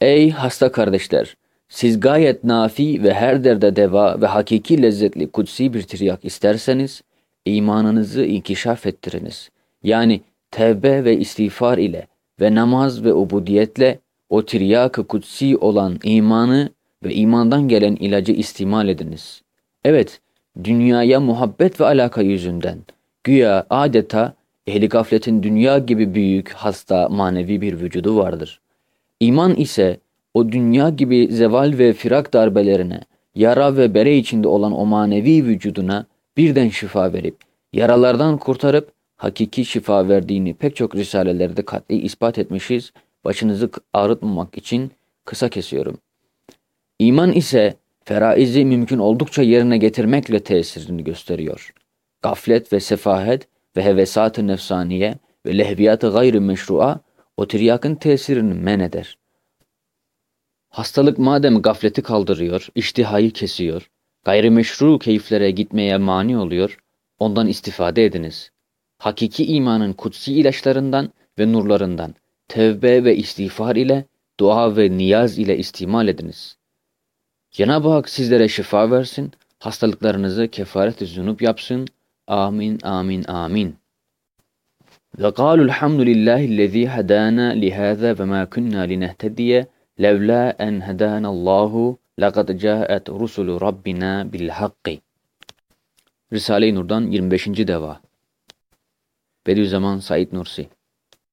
Ey hasta kardeşler! Siz gayet nafi ve her derde deva ve hakiki lezzetli kutsi bir tiryak isterseniz, imanınızı inkişaf ettiriniz. Yani tevbe ve istiğfar ile ve namaz ve ubudiyetle o tiryak-ı kutsi olan imanı ve imandan gelen ilacı istimal ediniz. Evet, dünyaya muhabbet ve alaka yüzünden, güya adeta ehli gafletin dünya gibi büyük, hasta, manevi bir vücudu vardır. İman ise o dünya gibi zeval ve firak darbelerine, yara ve bere içinde olan o manevi vücuduna birden şifa verip, yaralardan kurtarıp hakiki şifa verdiğini pek çok risalelerde katli ispat etmişiz. Başınızı ağrıtmamak için kısa kesiyorum. İman ise feraizi mümkün oldukça yerine getirmekle tesirini gösteriyor. Gaflet ve sefahet ve hevesat-ı nefsaniye ve lehviyat-ı gayri meşru'a o tiryakın tesirini men eder. Hastalık madem gafleti kaldırıyor, iştihayı kesiyor, gayrimeşru keyiflere gitmeye mani oluyor, ondan istifade ediniz. Hakiki imanın kutsi ilaçlarından ve nurlarından tevbe ve istiğfar ile, dua ve niyaz ile istimal ediniz. Cenab-ı Hak sizlere şifa versin, hastalıklarınızı kefaret-i yapsın. Amin, amin, amin. Ve kâlu elhamdülillâhillezî hedâna lihâzâ ve mâ kunnâ linehtediye levlâ en hedânallâhu laqad câet rusulu rabbina bil hakki. Risale-i Nur'dan 25. deva. Bediüzzaman Said Nursi